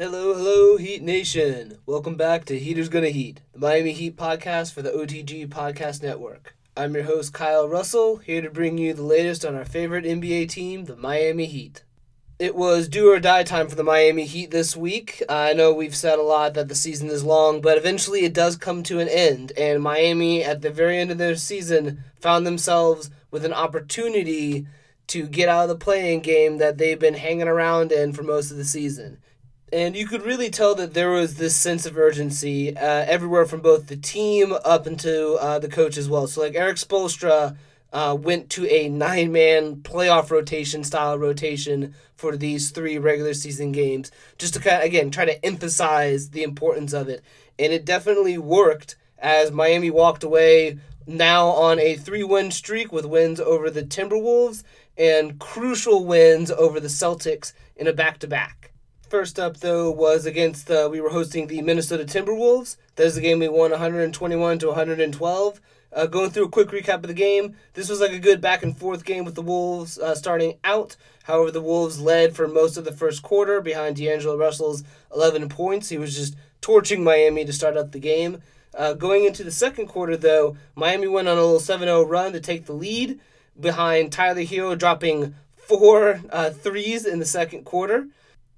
Hello, hello, Heat Nation. Welcome back to Heaters Gonna Heat, the Miami Heat podcast for the OTG Podcast Network. I'm your host, Kyle Russell, here to bring you the latest on our favorite NBA team, the Miami Heat. It was do or die time for the Miami Heat this week. I know we've said a lot that the season is long, but eventually it does come to an end, and Miami, at the very end of their season, found themselves with an opportunity to get out of the play-in game that they've been hanging around in for most of the season and you could really tell that there was this sense of urgency uh, everywhere from both the team up into uh, the coach as well. So like Erik Spoelstra uh, went to a nine man playoff rotation style rotation for these three regular season games, just to kind of again try to emphasize the importance of it, and it definitely worked as Miami walked away now on a three win streak with wins over the Timberwolves and crucial wins over the Celtics in a back to back. First up, though, was against uh, we were hosting the Minnesota Timberwolves. That is the game we won 121 to 112. Uh, going through a quick recap of the game, this was like a good back and forth game with the Wolves uh, starting out. However, the Wolves led for most of the first quarter behind D'Angelo Russell's 11 points. He was just torching Miami to start out the game. Uh, going into the second quarter, though, Miami went on a little 7 0 run to take the lead behind Tyler Herro dropping four uh, threes in the second quarter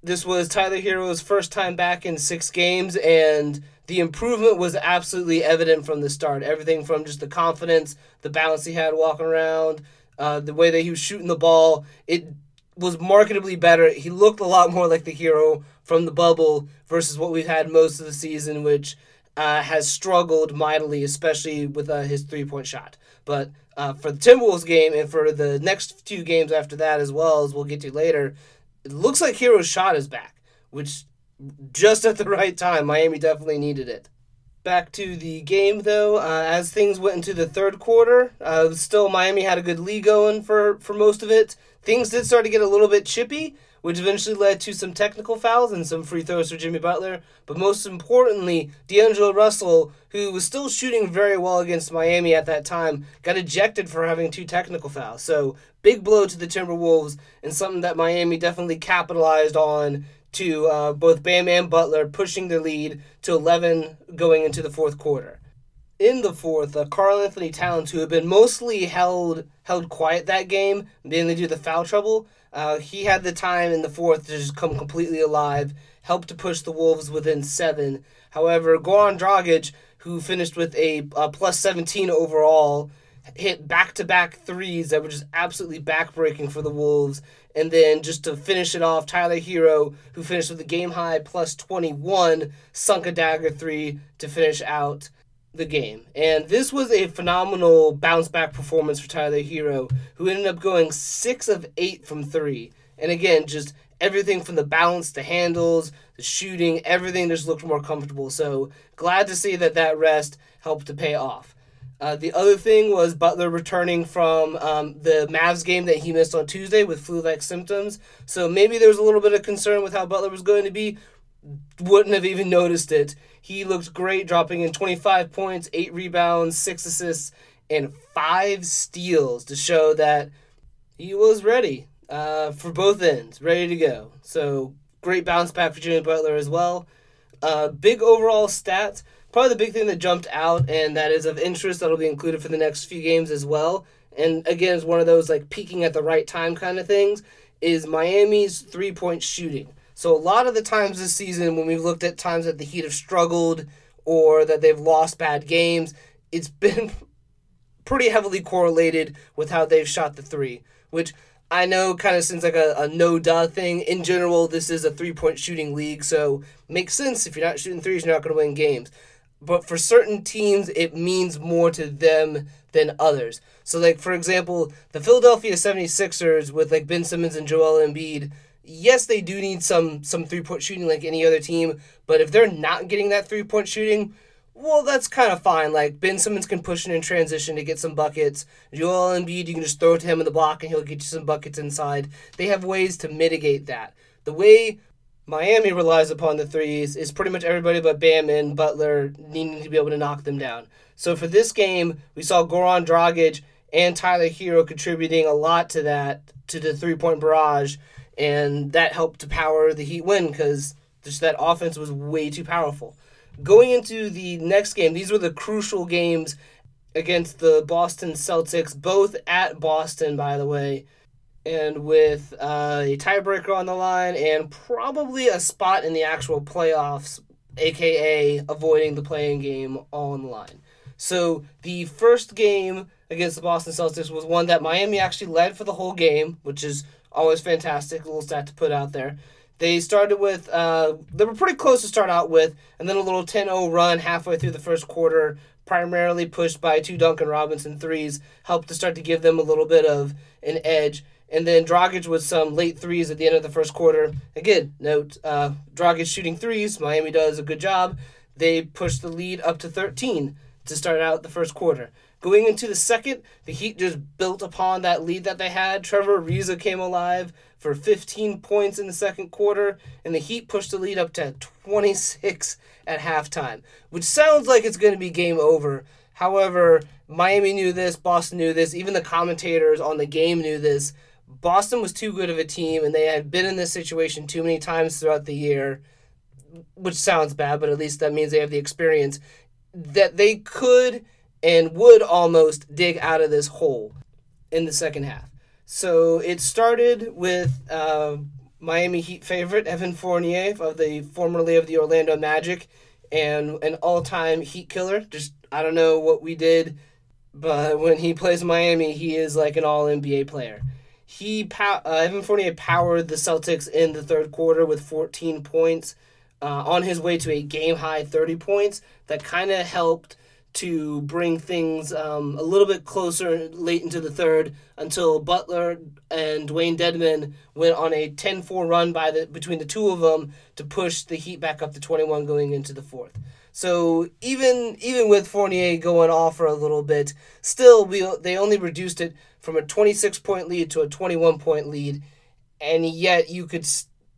this was Tyler Herro's first time back in six games, and the improvement was absolutely evident from the start. Everything from just the confidence, the balance he had walking around, uh, the way that he was shooting the ball, it was marketably better. He looked a lot more like the hero from the bubble versus what we've had most of the season, which uh, has struggled mightily, especially with uh, his three point shot. But uh, for the Timberwolves game and for the next few games after that, as well as we'll get to later, it looks like Herro's shot is back, which just at the right time. Miami definitely needed it. Back to the game though, uh, as things went into the third quarter, uh, still Miami had a good lead going for for most of it. Things did start to get a little bit chippy, which eventually led to some technical fouls and some free throws for Jimmy Butler. But most importantly, D'Angelo Russell, who was still shooting very well against Miami at that time, got ejected for having two technical fouls. So big blow to the Timberwolves and something that Miami definitely capitalized on to uh, both Bam and Butler pushing their lead to 11 going into the fourth quarter. In the fourth, uh, Karl-Anthony Towns, who had been mostly held held quiet that game, mainly due to the foul trouble, uh, he had the time in the fourth to just come completely alive, helped to push the Wolves within seven. However, Goran Dragic, who finished with a, a plus 17 overall, hit back to back threes that were just absolutely backbreaking for the Wolves. And then just to finish it off, Tyler Herro, who finished with a game high plus 21, sunk a dagger three to finish out the game. And this was a phenomenal bounce back performance for Tyler Herro, who ended up going six of eight from three. And again, just everything from the balance, the handles, the shooting, everything just looked more comfortable. So glad to see that that rest helped to pay off. Uh, the other thing was Butler returning from um, the Mavs game that he missed on Tuesday with flu like symptoms. So maybe there was a little bit of concern with how Butler was going to be. Wouldn't have even noticed it. He looked great, dropping in 25 points, 8 rebounds, 6 assists, and 5 steals to show that he was ready uh, for both ends, ready to go. So great bounce back for Jimmy Butler as well. Uh, big overall stats. Probably the big thing that jumped out and that is of interest that'll be included for the next few games as well. And again, it's one of those like peaking at the right time kind of things. Is Miami's three point shooting. So a lot of the times this season, when we've looked at times that the Heat have struggled or that they've lost bad games, it's been pretty heavily correlated with how they've shot the three, which I know kind of seems like a, a no duh thing. In general, this is a three point shooting league, so makes sense. If you're not shooting threes, you're not going to win games. But for certain teams, it means more to them than others. So, like, for example, the Philadelphia 76ers with like Ben Simmons and Joel Embiid yes, they do need some some three point shooting like any other team, but if they're not getting that three point shooting, well, that's kind of fine. Like Ben Simmons can push in in transition to get some buckets. Joel Embiid, you can just throw it to him in the block and he'll get you some buckets inside. They have ways to mitigate that. The way Miami relies upon the threes is pretty much everybody but Bam and Butler needing to be able to knock them down. So for this game, we saw Goran Dragic and Tyler Herro contributing a lot to that, to the three point barrage and that helped to power the Heat win because Just that offense was way too powerful. Going into the next game, these were the crucial games against the Boston Celtics, both at Boston, by the way, and with uh, a tiebreaker on the line and probably a spot in the actual playoffs, aka avoiding the play-in game on the line. So the first game against the Boston Celtics was one that Miami actually led for the whole game, which is always fantastic. A little stat to put out there. They started with, uh, they were pretty close to start out with, and then a little 10 0 run halfway through the first quarter, primarily pushed by two Duncan Robinson threes, helped to start to give them a little bit of an edge. And then Dragic with some late threes at the end of the first quarter. Again, note uh, Dragic shooting threes. Miami does a good job. They pushed the lead up to 13 to start out the first quarter. Going into the second, the Heat just built upon that lead that they had. Trevor Ariza came alive for 15 points in the second quarter, and the Heat pushed the lead up to 26 at halftime, which sounds like it's going to be game over. However, Miami knew this, Boston knew this, even the commentators on the game knew this. Boston was too good of a team, and they had been in this situation too many times throughout the year, which sounds bad, but at least that means they have the experience that they could and would almost dig out of this hole in the second half. So it started with uh, Miami Heat favorite Evan Fournier of the formerly of the Orlando Magic and an all-time Heat killer. Just I don't know what we did, but when he plays Miami, he is like an All NBA player. He uh, Evan Fournier powered the Celtics in the third quarter with 14 points, uh, on his way to a game high 30 points. That kind of helped to bring things um, a little bit closer late into the third until Butler and Dewayne Dedmon went on a 10-4 run by the between the two of them to push the Heat back up to 21 going into the fourth. So even even with Fournier going off for a little bit, still we they only reduced it from a 26 point lead to a 21 point lead, and yet you could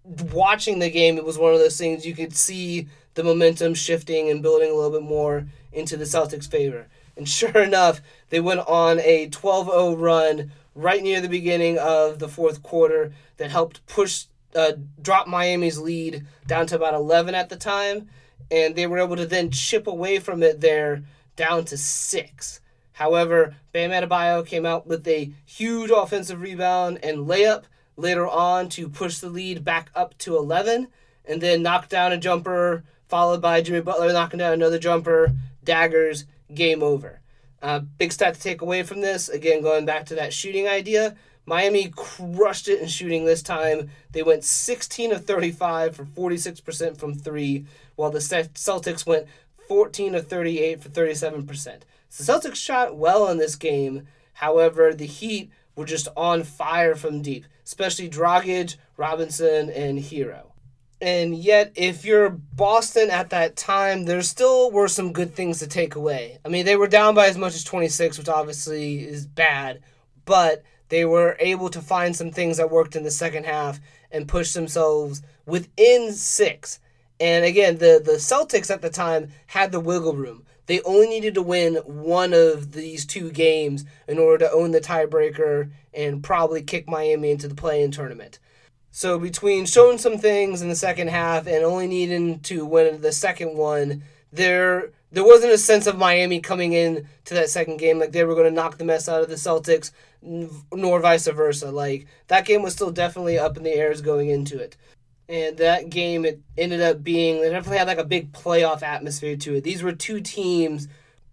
watching the game. It was one of those things you could see the momentum shifting and building a little bit more into the Celtics' favor. And sure enough, they went on a 12 0 run right near the beginning of the fourth quarter that helped push, uh, drop Miami's lead down to about 11 at the time. And they were able to then chip away from it there down to six. However, Bam Adebayo came out with a huge offensive rebound and layup later on to push the lead back up to 11 and then knocked down a jumper followed by Jimmy Butler knocking down another jumper, daggers, game over. Uh, big stat to take away from this, again, going back to that shooting idea. Miami crushed it in shooting this time. They went 16 of 35 for 46% from three, while the Celtics went 14 of 38 for 37%. So the Celtics shot well in this game. However, the Heat were just on fire from deep, especially Dragic, Robinson, and Herro. And yet, if you're Boston at that time, there still were some good things to take away. I mean, they were down by as much as 26, which obviously is bad, but they were able to find some things that worked in the second half and push themselves within six. And again, the, the Celtics at the time had the wiggle room. They only needed to win one of these two games in order to own the tiebreaker and probably kick Miami into the play in tournament. So between showing some things in the second half and only needing to win the second one, there there wasn't a sense of Miami coming in to that second game like they were going to knock the mess out of the Celtics, nor vice versa. Like that game was still definitely up in the airs going into it and that game it ended up being it definitely had like a big playoff atmosphere to it. These were two teams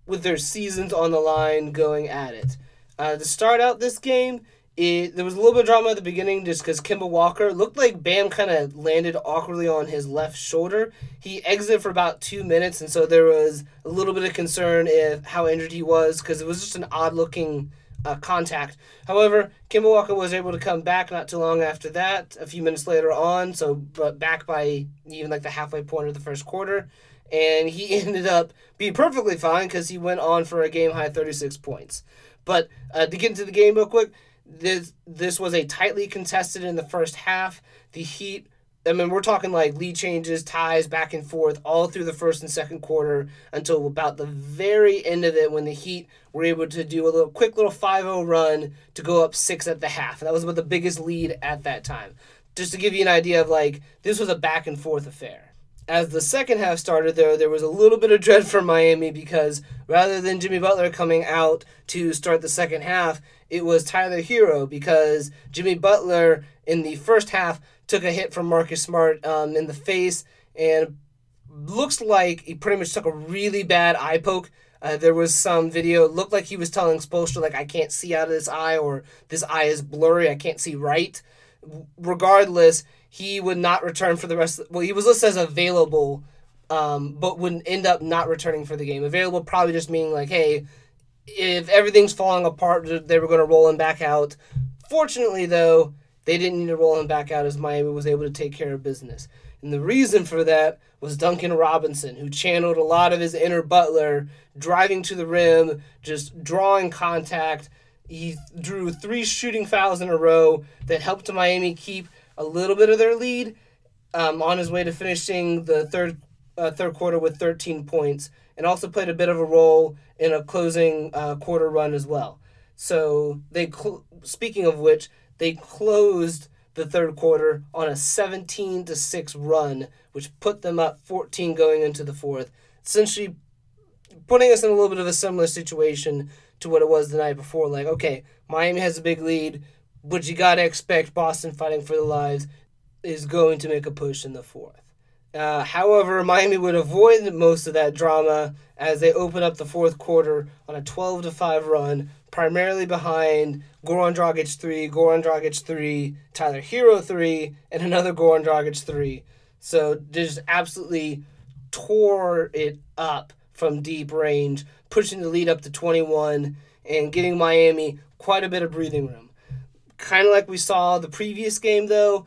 with their seasons on the line going at it. Uh, to start out this game, it there was a little bit of drama at the beginning just because Kemba Walker looked like Bam kind of landed awkwardly on his left shoulder. He exited for about two minutes, and so there was a little bit of concern if how injured he was because it was just an odd looking uh, contact. However, Kemba Walker was able to come back not too long after that, a few minutes later on, so but back by even like the halfway point of the first quarter. And he ended up being perfectly fine because he went on for a game high 36 points. But uh, to get into the game real quick, this this was a tightly contested in the first half. The Heat I mean, we're talking like lead changes, ties back and forth all through the first and second quarter until about the very end of it when the Heat were able to do a little quick little 5 0 run to go up six at the half. And that was about the biggest lead at that time. just to give you an idea of like this was a back and forth affair. As the second half started, though, there was a little bit of dread for Miami because rather than Jimmy Butler coming out to start the second half, it was Tyler Herro because Jimmy Butler in the first half took a hit from Marcus Smart um, in the face and looks like he pretty much took a really bad eye poke. Uh, there was some video. It looked like he was telling Spoelstra like I can't see out of this eye or this eye is blurry. I can't see right. Regardless, he would not return for the rest. Of, well, he was listed as available, um, but would end up not returning for the game. Available probably just meaning like, hey, if everything's falling apart, they were going to roll him back out. Fortunately, though, they didn't need to roll him back out as Miami was able to take care of business. And the reason for that was Duncan Robinson, who channeled a lot of his inner Butler, driving to the rim, just drawing contact. He drew three shooting fouls in a row that helped Miami keep a little bit of their lead um, on his way to finishing the third uh, third quarter with 13 points, and also played a bit of a role in a closing uh, quarter run as well. So they, cl- speaking of which, they closed the third quarter on a 17 to 6 run, which put them up 14 going into the fourth, essentially putting us in a little bit of a similar situation to what it was the night before. Like, okay, Miami has a big lead, but you got to expect Boston fighting for the lives is going to make a push in the fourth. Uh, however, Miami would avoid most of that drama as they open up the fourth quarter on a 12 to 5 run, primarily behind Goran Dragic 3, Goran Dragic 3, Tyler Herro 3, and another Goran Dragic 3. So they just absolutely tore it up from deep range, pushing the lead up to 21 and giving Miami quite a bit of breathing room. Kind of like we saw the previous game, though,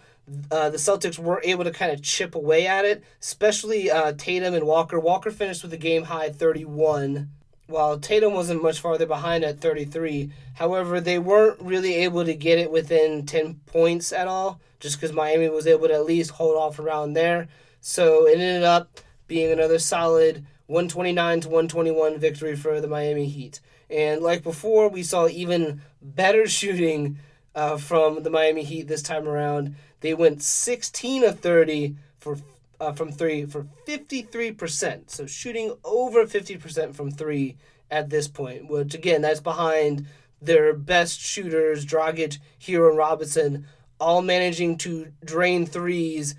uh, the Celtics were able to kind of chip away at it, especially uh, Tatum and Walker. Walker finished with a game high 31, while Tatum wasn't much farther behind at 33. However, they weren't really able to get it within 10 points at all, just because Miami was able to at least hold off around there. So it ended up being another solid 129 to 121 victory for the Miami Heat. And like before, we saw even better shooting uh, from the Miami Heat this time around. They went 16 of 30 for uh, from three for 53%. So shooting over 50% from three at this point, which again, that's behind their best shooters, Dragic, Herro, and Robinson, all managing to drain threes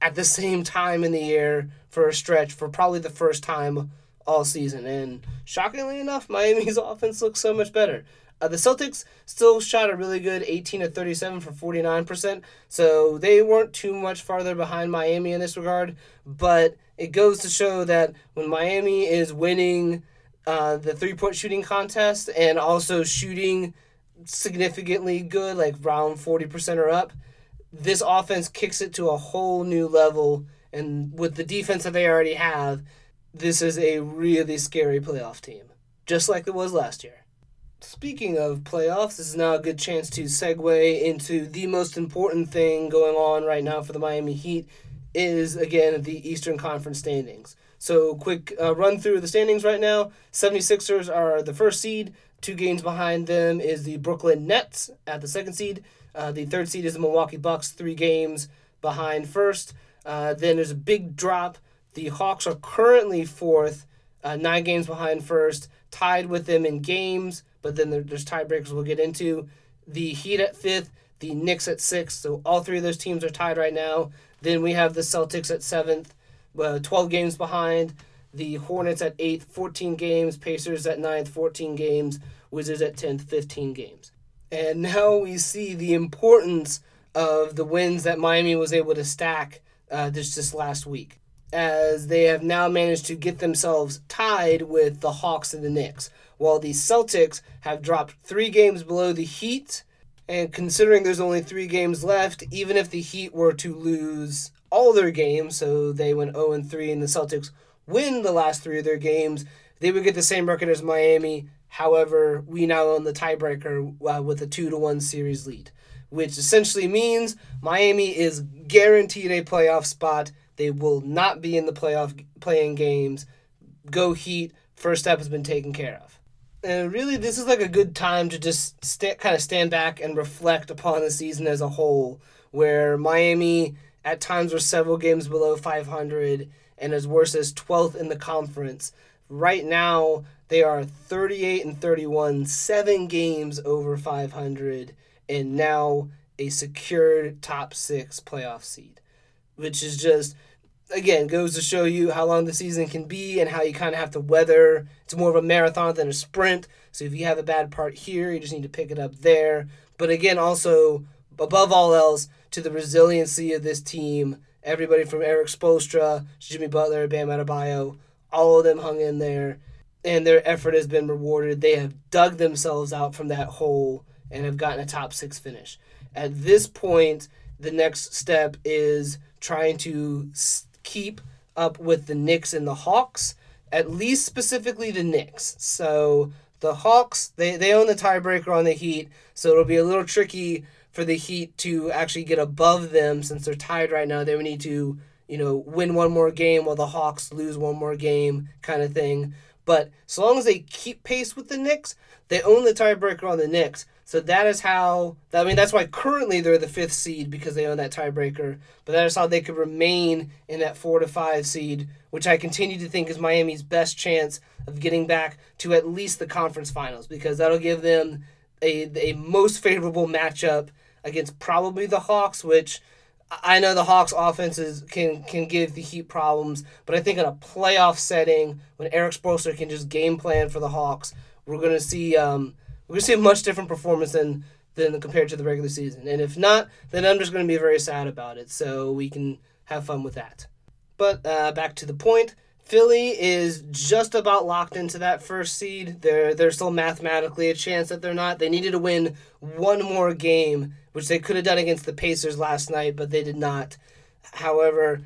at the same time in the air for a stretch for probably the first time all season. And shockingly enough, Miami's offense looks so much better. Uh, the Celtics still shot a really good 18 to 37 for 49%, so they weren't too much farther behind Miami in this regard. But it goes to show that when Miami is winning uh, the three point shooting contest and also shooting significantly good, like around 40% or up, this offense kicks it to a whole new level. And with the defense that they already have, this is a really scary playoff team, just like it was last year. Speaking of playoffs, this is now a good chance to segue into the most important thing going on right now for the Miami Heat is again the Eastern Conference standings. So, quick uh, run through the standings right now. 76ers are the first seed. Two games behind them is the Brooklyn Nets at the second seed. Uh, the third seed is the Milwaukee Bucks, three games behind first. Uh, then there's a big drop. The Hawks are currently fourth, uh, nine games behind first, tied with them in games but then there, there's tiebreakers we'll get into. The Heat at fifth, the Knicks at sixth. So all three of those teams are tied right now. Then we have the Celtics at seventh, uh, 12 games behind. The Hornets at eighth, 14 games. Pacers at ninth, 14 games. Wizards at 10th, 15 games. And now we see the importance of the wins that Miami was able to stack uh, this, this last week, as they have now managed to get themselves tied with the Hawks and the Knicks while the Celtics have dropped three games below the Heat. And considering there's only three games left, even if the Heat were to lose all their games, so they went 0 and 3 and the Celtics win the last three of their games, they would get the same record as Miami. However, we now own the tiebreaker uh, with a 2 to 1 series lead, which essentially means Miami is guaranteed a playoff spot. They will not be in the playoff play-in games. Go Heat. First step has been taken care of. And really, this is like a good time to just st- kind of stand back and reflect upon the season as a whole, where Miami at times were several games below 500 and as worse as 12th in the conference. Right now, they are 38 and 31, seven games over 500, and now a secured top six playoff seed, which is just again goes to show you how long the season can be and how you kind of have to weather. It's more of a marathon than a sprint. So if you have a bad part here, you just need to pick it up there. But again, also above all else, to the resiliency of this team. Everybody from Erik Spoelstra, Jimmy Butler, Bam Adebayo, all of them hung in there, and their effort has been rewarded. They have dug themselves out from that hole and have gotten a top six finish. At this point, the next step is trying to keep up with the Knicks and the Hawks, at least specifically the Knicks. So the Hawks, they, they own the tiebreaker on the Heat, so it'll be a little tricky for the Heat to actually get above them since they're tied right now. They would need to, you know, win one more game while the Hawks lose one more game, kind of thing. But so long as they keep pace with the Knicks, they own the tiebreaker on the Knicks. So that is how. I mean, that's why currently they're the fifth seed because they own that tiebreaker. But that is how they could remain in that four to five seed, which I continue to think is Miami's best chance of getting back to at least the conference finals because that'll give them a a most favorable matchup against probably the Hawks, which I know the Hawks offenses can can give the Heat problems, but I think in a playoff setting when Erik Spoelstra can just game plan for the Hawks, we're gonna see um, we're gonna see a much different performance than than compared to the regular season. And if not, then I'm just gonna be very sad about it. So we can have fun with that. But uh, back to the point. Philly is just about locked into that first seed. They're there's still mathematically a chance that they're not. They needed to win one more game, which they could have done against the Pacers last night, but they did not. However,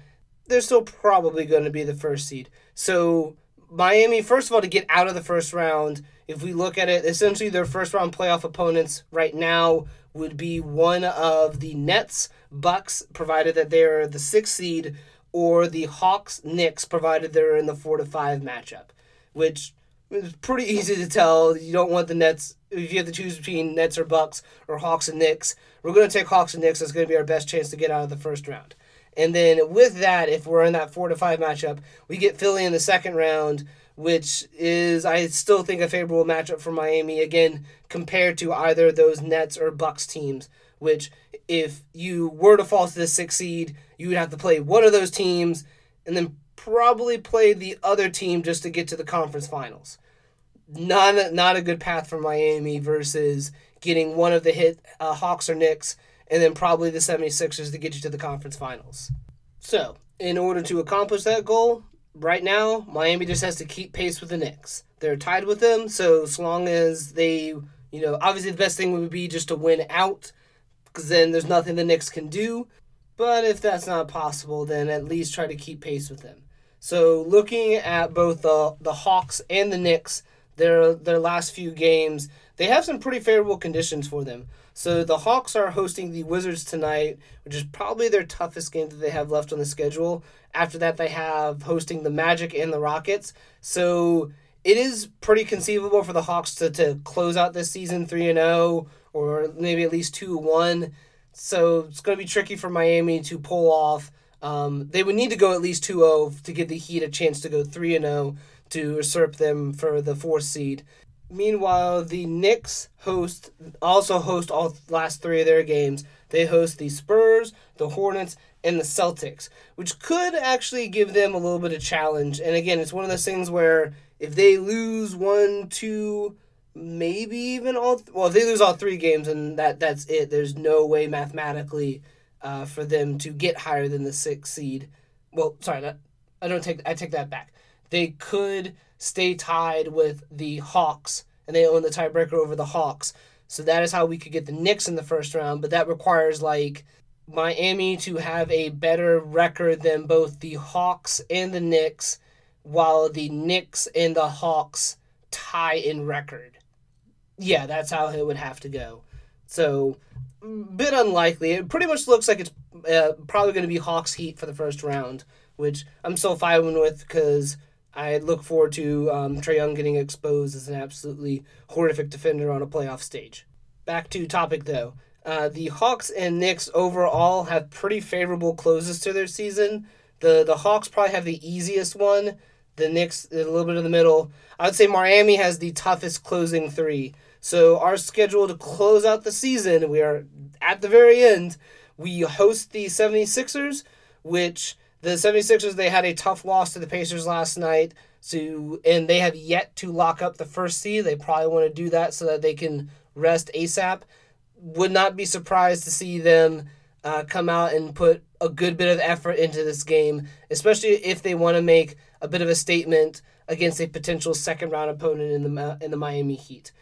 they're still probably going to be the first seed. So Miami, first of all, to get out of the first round, if we look at it, essentially their first round playoff opponents right now would be one of the Nets, Bucks, provided that they're the sixth seed, or the Hawks, Knicks, provided they're in the four to five matchup, which is pretty easy to tell. You don't want the Nets if you have to choose between Nets or Bucks or Hawks and Knicks. We're going to take Hawks and Knicks. That's going to be our best chance to get out of the first round. And then with that, if we're in that four to five matchup, we get Philly in the second round, which is I still think a favorable matchup for Miami again compared to either those Nets or Bucks teams. Which, if you were to fall to the sixth seed, you would have to play one of those teams and then probably play the other team just to get to the conference finals. Not not a good path for Miami versus getting one of the hit uh, Hawks or Knicks and then probably the 76ers to get you to the conference finals. So, in order to accomplish that goal, right now, Miami just has to keep pace with the Knicks. They're tied with them, so as long as they, you know, obviously the best thing would be just to win out, because then there's nothing the Knicks can do. But if that's not possible, then at least try to keep pace with them. So looking at both the the Hawks and the Knicks, their their last few games, they have some pretty favorable conditions for them. So the Hawks are hosting the Wizards tonight, which is probably their toughest game that they have left on the schedule. After that, they have hosting the Magic and the Rockets. So it is pretty conceivable for the Hawks to, to close out this season 3 and 0 or maybe at least 2 1. So it's going to be tricky for Miami to pull off. Um, they would need to go at least 2 0 to give the Heat a chance to go 3 0 to usurp them for the fourth seed. Meanwhile, the Knicks host also host all last three of their games. They host the Spurs, the Hornets, and the Celtics, which could actually give them a little bit of challenge. And again, it's one of those things where if they lose one, two, maybe even all well, if they lose all three games, and that that's it. There's no way mathematically uh, for them to get higher than the sixth seed. Well, sorry, that, I don't take I take that back. They could stay tied with the Hawks, and they own the tiebreaker over the Hawks. So that is how we could get the Knicks in the first round, but that requires like Miami to have a better record than both the Hawks and the Knicks, while the Knicks and the Hawks tie in record. Yeah, that's how it would have to go. So, bit unlikely. It pretty much looks like it's uh, probably going to be Hawks Heat for the first round, which I'm still fine with because I look forward to um, Trae Young getting exposed as an absolutely horrific defender on a playoff stage. Back to topic though. Uh, the Hawks and Knicks overall have pretty favorable closes to their season. The the Hawks probably have the easiest one. The Knicks a little bit in the middle. I would say Miami has the toughest closing three. So our schedule to close out the season, we are at the very end. We host the 76ers, which the 76ers they had a tough loss to the Pacers last night. So and they have yet to lock up the first seed. They probably want to do that so that they can rest ASAP. Would not be surprised to see them uh, come out and put a good bit of effort into this game, especially if they want to make a bit of a statement against a potential second round opponent in the in the Miami Heat.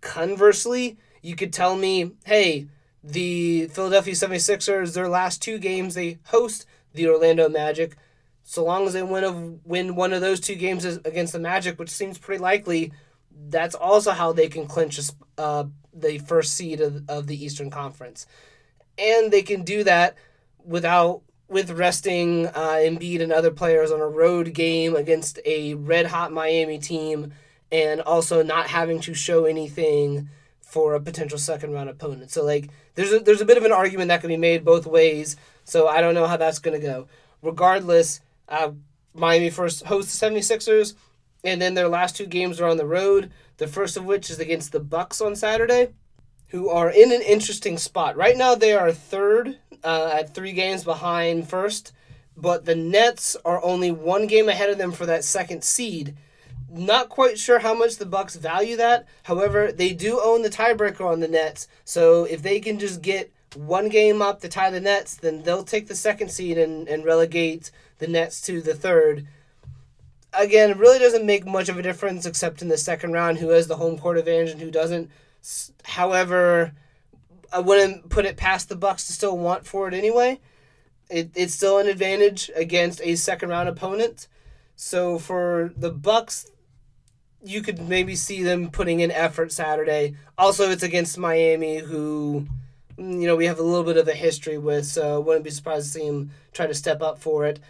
Conversely, you could tell me, hey, the Philadelphia 76ers, their last two games, they host the Orlando Magic. So long as they win, of, win one of those two games against the Magic, which seems pretty likely, that's also how they can clinch uh, the first seed of, of the Eastern Conference. And they can do that without with resting uh, Embiid and other players on a road game against a red hot Miami team and also not having to show anything for a potential second round opponent. So like there's a, there's a bit of an argument that can be made both ways. So I don't know how that's going to go. Regardless, uh, Miami first hosts the 76ers and then their last two games are on the road. The first of which is against the Bucks on Saturday, who are in an interesting spot. Right now they are third uh, at 3 games behind first, but the Nets are only one game ahead of them for that second seed not quite sure how much the Bucks value that. However, they do own the tiebreaker on the Nets. So if they can just get one game up to tie the Nets, then they'll take the second seed and, and relegate the Nets to the third. Again, it really doesn't make much of a difference except in the second round who has the home court advantage and who doesn't. However, I wouldn't put it past the Bucks to still want for it anyway. It, it's still an advantage against a second round opponent. So for the Bucks, you could maybe see them putting in effort Saturday. Also, it's against Miami, who you know we have a little bit of a history with, so wouldn't be surprised to see him try to step up for it.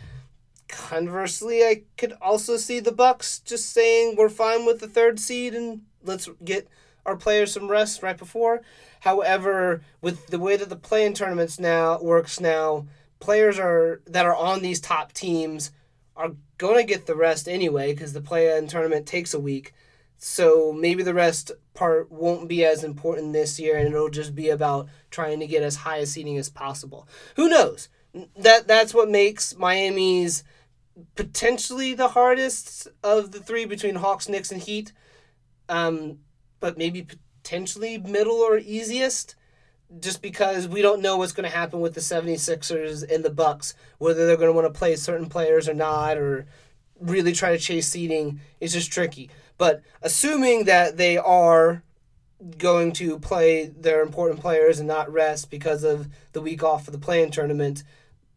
Conversely, I could also see the Bucks just saying we're fine with the third seed and let's get our players some rest right before. However, with the way that the play-in tournaments now works now, players are that are on these top teams are going to get the rest anyway because the play-in tournament takes a week. So maybe the rest part won't be as important this year, and it'll just be about trying to get as high a seating as possible. Who knows? That that's what makes Miami's potentially the hardest of the three between Hawks, Knicks, and Heat. Um, but maybe potentially middle or easiest just because we don't know what's going to happen with the 76ers and the Bucks, whether they're going to want to play certain players or not, or really try to chase seeding is just tricky. But assuming that they are going to play their important players and not rest because of the week off for the play-in tournament,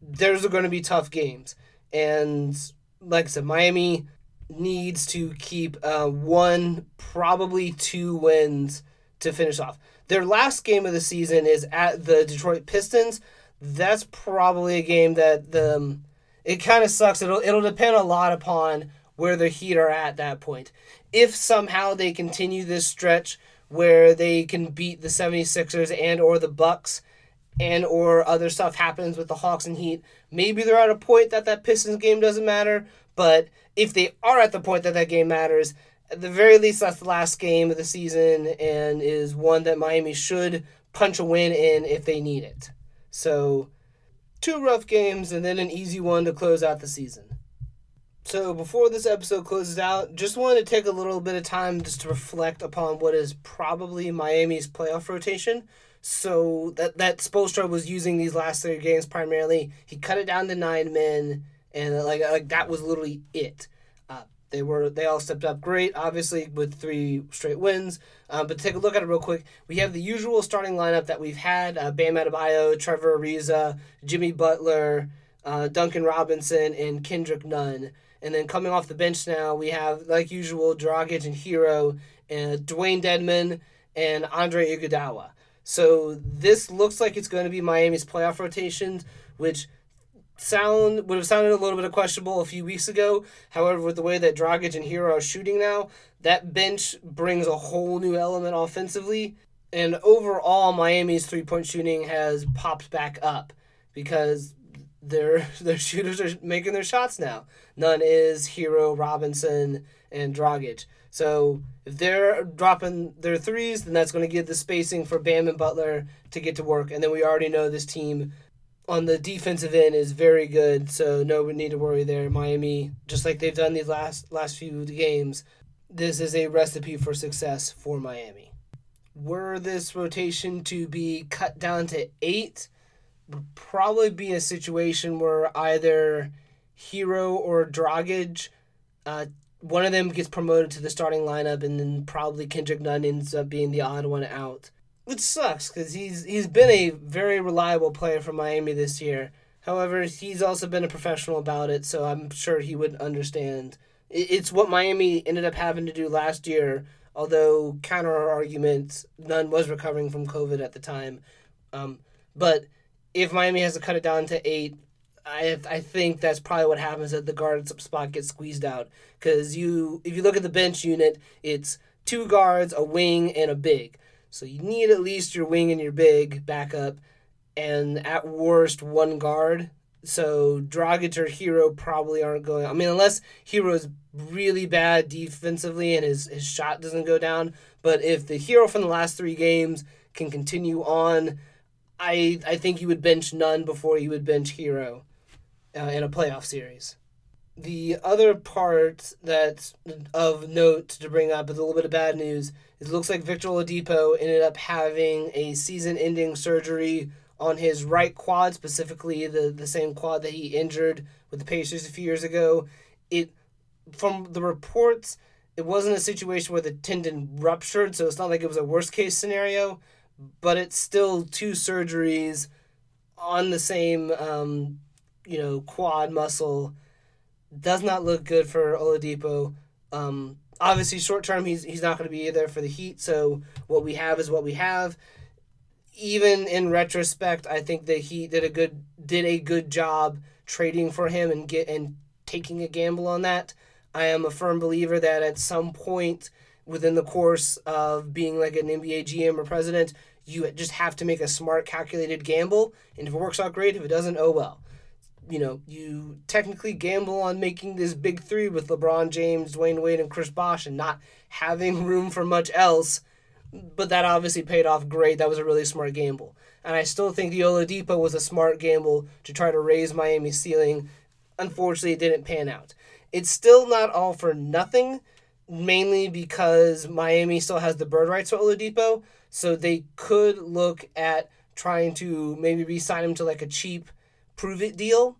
there's going to be tough games. And like I said, Miami needs to keep uh, one, probably two wins to finish off. Their last game of the season is at the Detroit Pistons. That's probably a game that the um, it kind of sucks. It'll it'll depend a lot upon where the Heat are at that point. If somehow they continue this stretch where they can beat the 76ers and or the Bucks and or other stuff happens with the Hawks and Heat, maybe they're at a point that that Pistons game doesn't matter, but if they are at the point that that game matters, at the very least, that's the last game of the season and is one that Miami should punch a win in if they need it. So, two rough games and then an easy one to close out the season. So, before this episode closes out, just wanted to take a little bit of time just to reflect upon what is probably Miami's playoff rotation. So, that, that Spoelstra was using these last three games primarily. He cut it down to nine men, and like, like that was literally it. They were they all stepped up great, obviously with three straight wins. Um, but take a look at it real quick. We have the usual starting lineup that we've had: uh, Bam Adebayo, Trevor Ariza, Jimmy Butler, uh, Duncan Robinson, and Kendrick Nunn. And then coming off the bench now, we have like usual Dragic and Herro and Dewayne Dedmon, and Andre Iguodala. So this looks like it's going to be Miami's playoff rotations, which sound would have sounded a little bit questionable a few weeks ago. However, with the way that Dragic and Herro are shooting now, that bench brings a whole new element offensively. And overall, Miami's three point shooting has popped back up because their their shooters are making their shots now. None is Herro, Robinson, and Dragic. So if they're dropping their threes, then that's going to give the spacing for Bam and Butler to get to work. And then we already know this team on the defensive end is very good, so no need to worry there. Miami, just like they've done these last last few games, this is a recipe for success for Miami. Were this rotation to be cut down to eight, would probably be a situation where either Herro or Dragic, uh, one of them gets promoted to the starting lineup, and then probably Kendrick Nunn ends up being the odd one out which sucks because he's he's been a very reliable player for Miami this year. However, he's also been a professional about it, so I'm sure he would understand. It's what Miami ended up having to do last year. Although counter argument, Nunn was recovering from COVID at the time. Um, but if Miami has to cut it down to eight, I I think that's probably what happens that the guard spot gets squeezed out because you if you look at the bench unit, it's two guards, a wing, and a big. So you need at least your wing and your big backup, and at worst one guard. So Dragic or Herro probably aren't going. I mean, unless Herro is really bad defensively and his his shot doesn't go down. But if the Herro from the last three games can continue on, I I think you would bench Nunn before you would bench Herro uh, in a playoff series. The other part that's of note to bring up is a little bit of bad news it looks like Victor Oladipo ended up having a season-ending surgery on his right quad, specifically the, the same quad that he injured with the Pacers a few years ago. It from the reports, it wasn't a situation where the tendon ruptured, so it's not like it was a worst case scenario, but it's still two surgeries on the same um, you know quad muscle. Does not look good for Oladipo. Um, obviously short term he's he's not going to be there for the Heat. So what we have is what we have. Even in retrospect, I think the Heat did a good did a good job trading for him and get and taking a gamble on that. I am a firm believer that at some point within the course of being like an NBA GM or president, you just have to make a smart, calculated gamble. And if it works out great, if it doesn't, oh well you know, you technically gamble on making this big three with LeBron James, Dwyane Wade, and Chris Bosh and not having room for much else. But that obviously paid off great. That was a really smart gamble. And I still think the Oladipo was a smart gamble to try to raise Miami's ceiling. Unfortunately, it didn't pan out. It's still not all for nothing, mainly because Miami still has the bird rights to Oladipo. So they could look at trying to maybe re sign him to like a cheap prove it deal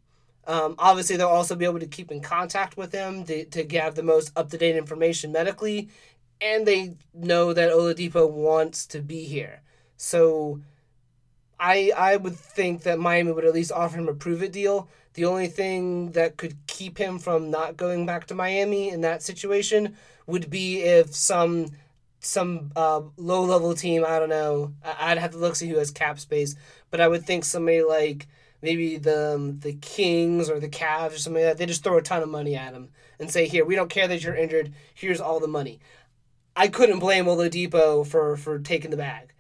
um, obviously, they'll also be able to keep in contact with him to, to have the most up to date information medically, and they know that Oladipo wants to be here. So, I I would think that Miami would at least offer him a prove it deal. The only thing that could keep him from not going back to Miami in that situation would be if some some uh, low level team. I don't know. I'd have to look see who has cap space, but I would think somebody like maybe the um, the Kings or the Cavs or something like that. They just throw a ton of money at him and say, "Here, we don't care that you're injured. Here's all the money." I couldn't blame Oladipo for for taking the bag.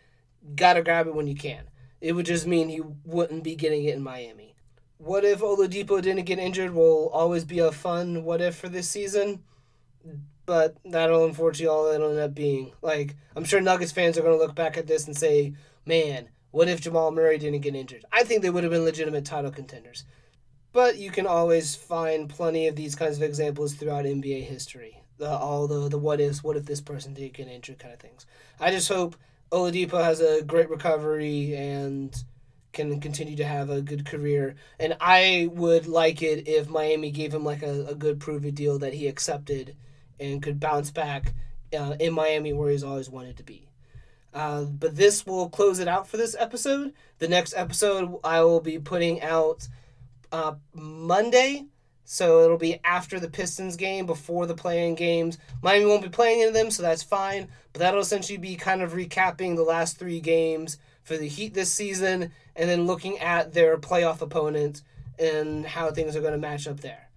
Got to grab it when you can. It would just mean he wouldn't be getting it in Miami. What if Oladipo didn't get injured? Will always be a fun what if for this season. But that'll unfortunately all it'll end up being. Like I'm sure Nuggets fans are gonna look back at this and say, "Man, what if Jamal Murray didn't get injured? I think they would have been legitimate title contenders. But you can always find plenty of these kinds of examples throughout NBA history. The, all the, the what ifs, what if this person did get injured kind of things. I just hope Oladipo has a great recovery and can continue to have a good career. And I would like it if Miami gave him like a, a good prove it deal that he accepted and could bounce back uh, in Miami where he's always wanted to be. Uh, but this will close it out for this episode. The next episode I will be putting out uh, Monday. So it'll be after the Pistons game, before the play-in games. Miami won't be playing in them, so that's fine. But that'll essentially be kind of recapping the last three games for the Heat this season, and then looking at their playoff opponent and how things are going to match up there.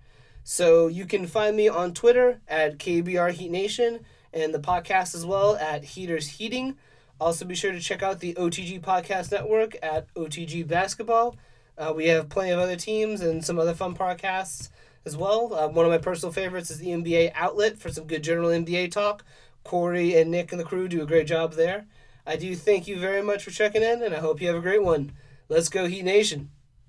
So you can find me on Twitter at KBR Heat Nation and the podcast as well at Heaters Heating. Also, be sure to check out the OTG Podcast Network at OTG Basketball. Uh, we have plenty of other teams and some other fun podcasts as well. Uh, one of my personal favorites is the NBA Outlet for some good general NBA talk. Corey and Nick and the crew do a great job there. I do thank you very much for checking in, and I hope you have a great one. Let's go, Heat Nation.